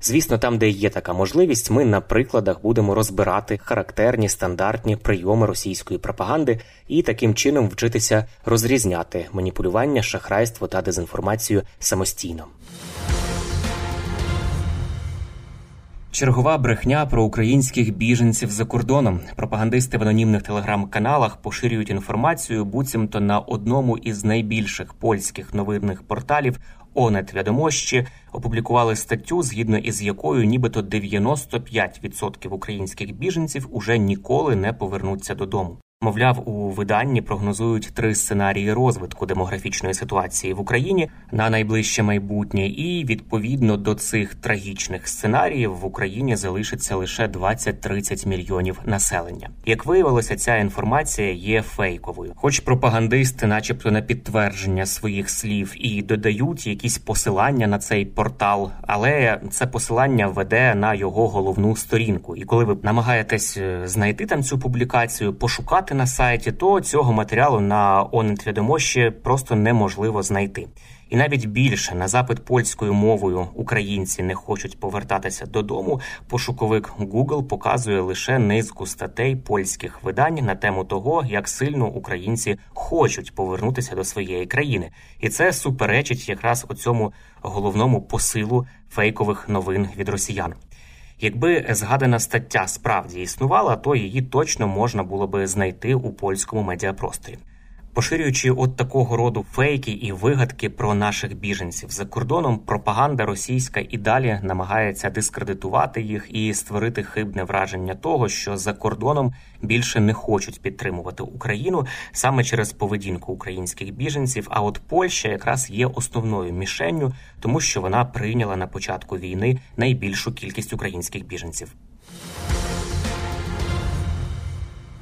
Звісно, там, де є така можливість, ми на прикладах будемо розбирати характерні стандартні прийоми російської пропаганди і таким чином вчитися розрізняти маніпулювання, шахрайство та дезінформацію самостійно. Чергова брехня про українських біженців за кордоном. Пропагандисти в анонімних телеграм-каналах поширюють інформацію, буцімто на одному із найбільших польських новинних порталів Онет Відомощі опублікували статтю, згідно із якою нібито 95% українських біженців уже ніколи не повернуться додому. Мовляв, у виданні прогнозують три сценарії розвитку демографічної ситуації в Україні на найближче майбутнє, і відповідно до цих трагічних сценаріїв в Україні залишиться лише 20-30 мільйонів населення. Як виявилося, ця інформація є фейковою, хоч пропагандисти, начебто, на підтвердження своїх слів і додають якісь посилання на цей портал, але це посилання веде на його головну сторінку. І коли ви намагаєтесь е, знайти там цю публікацію, пошукати на сайті, то цього матеріалу на Онетвідомощі просто неможливо знайти. І навіть більше на запит польською мовою українці не хочуть повертатися додому. Пошуковик Google показує лише низку статей польських видань на тему того, як сильно українці хочуть повернутися до своєї країни, і це суперечить якраз оцьому головному посилу фейкових новин від росіян. Якби згадана стаття справді існувала, то її точно можна було би знайти у польському медіапросторі. Поширюючи от такого роду фейки і вигадки про наших біженців за кордоном, пропаганда російська і далі намагається дискредитувати їх і створити хибне враження того, що за кордоном більше не хочуть підтримувати Україну саме через поведінку українських біженців. А от Польща якраз є основною мішенню, тому що вона прийняла на початку війни найбільшу кількість українських біженців.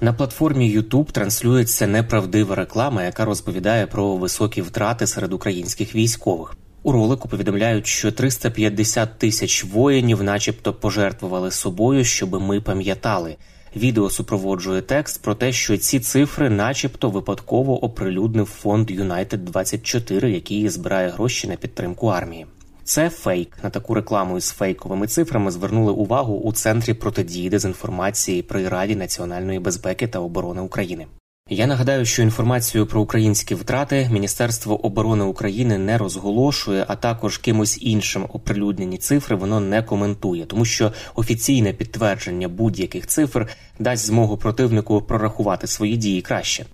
На платформі YouTube транслюється неправдива реклама, яка розповідає про високі втрати серед українських військових. У ролику повідомляють, що 350 тисяч воїнів, начебто, пожертвували собою, щоб ми пам'ятали. Відео супроводжує текст про те, що ці цифри, начебто, випадково оприлюднив фонд United 24 який збирає гроші на підтримку армії. Це фейк. На таку рекламу із фейковими цифрами звернули увагу у центрі протидії дезінформації при Раді національної безпеки та оборони України. Я нагадаю, що інформацію про українські втрати Міністерство оборони України не розголошує, а також кимось іншим оприлюднені цифри воно не коментує, тому що офіційне підтвердження будь-яких цифр дасть змогу противнику прорахувати свої дії краще.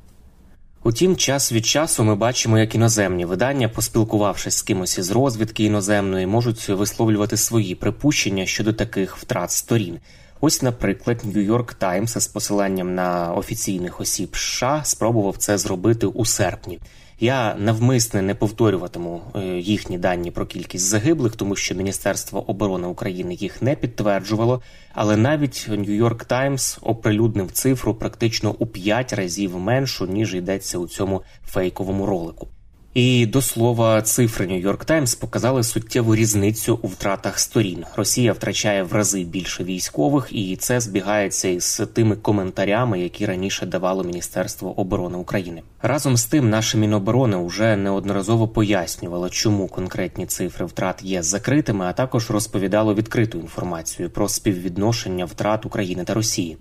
Утім, час від часу ми бачимо, як іноземні видання, поспілкувавшись з кимось із розвідки іноземної, можуть висловлювати свої припущення щодо таких втрат сторін. Ось, наприклад, New York Times з посиланням на офіційних осіб США спробував це зробити у серпні. Я навмисне не повторюватиму е, їхні дані про кількість загиблих, тому що Міністерство оборони України їх не підтверджувало. Але навіть Нью-Йорк Таймс оприлюднив цифру практично у 5 разів меншу ніж йдеться у цьому фейковому ролику. І до слова, цифри Нью-Йорк Таймс показали суттєву різницю у втратах сторін. Росія втрачає в рази більше військових, і це збігається із тими коментарями, які раніше давало Міністерство оборони України. Разом з тим, наше міноборони вже неодноразово пояснювало, чому конкретні цифри втрат є закритими, а також розповідало відкриту інформацію про співвідношення втрат України та Росії.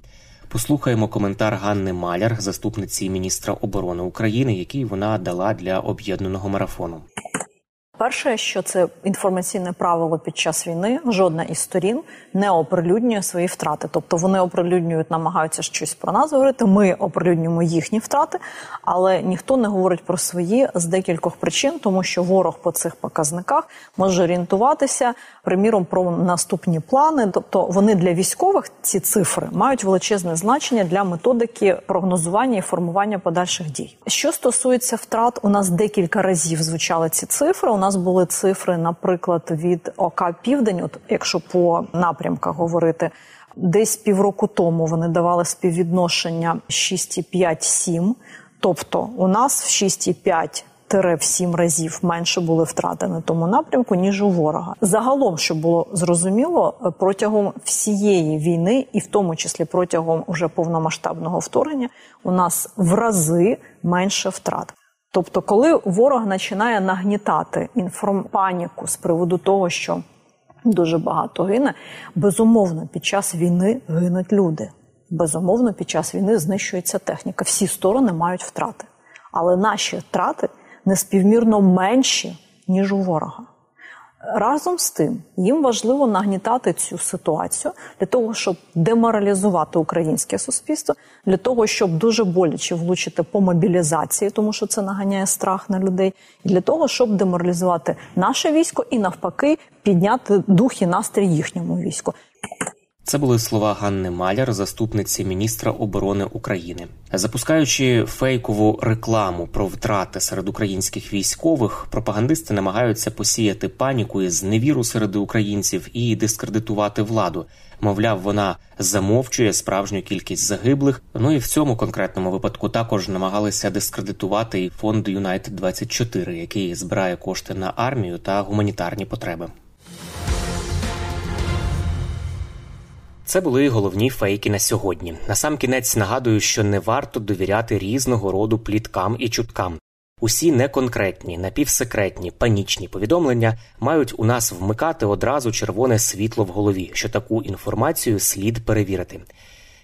Послухаємо коментар Ганни Маляр, заступниці міністра оборони України, який вона дала для об'єднаного марафону. Перше, що це інформаційне правило під час війни, жодна із сторін не оприлюднює свої втрати. Тобто вони оприлюднюють, намагаються щось про нас говорити. Ми оприлюднюємо їхні втрати, але ніхто не говорить про свої з декількох причин, тому що ворог по цих показниках може орієнтуватися, приміром, про наступні плани. Тобто вони для військових ці цифри мають величезне значення для методики прогнозування і формування подальших дій. Що стосується втрат, у нас декілька разів звучали ці цифри. У нас були цифри, наприклад, від ОК Південь, от якщо по напрямках говорити. Десь півроку тому вони давали співвідношення 6,5-7. Тобто у нас в 6,5 в 7 разів менше були втрати на тому напрямку, ніж у ворога. Загалом, щоб було зрозуміло, протягом всієї війни, і в тому числі протягом уже повномасштабного вторгнення, у нас в рази менше втрат. Тобто, коли ворог починає нагнітати інформпаніку з приводу того, що дуже багато гине, безумовно, під час війни гинуть люди. Безумовно, під час війни знищується техніка. Всі сторони мають втрати. Але наші втрати неспівмірно менші, ніж у ворога. Разом з тим, їм важливо нагнітати цю ситуацію для того, щоб деморалізувати українське суспільство, для того, щоб дуже боляче влучити по мобілізації, тому що це наганяє страх на людей, і для того, щоб деморалізувати наше військо і навпаки підняти дух і настрій їхньому війську. Це були слова Ганни Маляр, заступниці міністра оборони України, запускаючи фейкову рекламу про втрати серед українських військових, пропагандисти намагаються посіяти паніку і зневіру серед українців і дискредитувати владу. Мовляв, вона замовчує справжню кількість загиблих. Ну і в цьому конкретному випадку також намагалися дискредитувати і фонд Юнайтед 24 який збирає кошти на армію та гуманітарні потреби. Це були головні фейки на сьогодні. Насамкінець нагадую, що не варто довіряти різного роду пліткам і чуткам. Усі неконкретні, напівсекретні, панічні повідомлення мають у нас вмикати одразу червоне світло в голові, що таку інформацію слід перевірити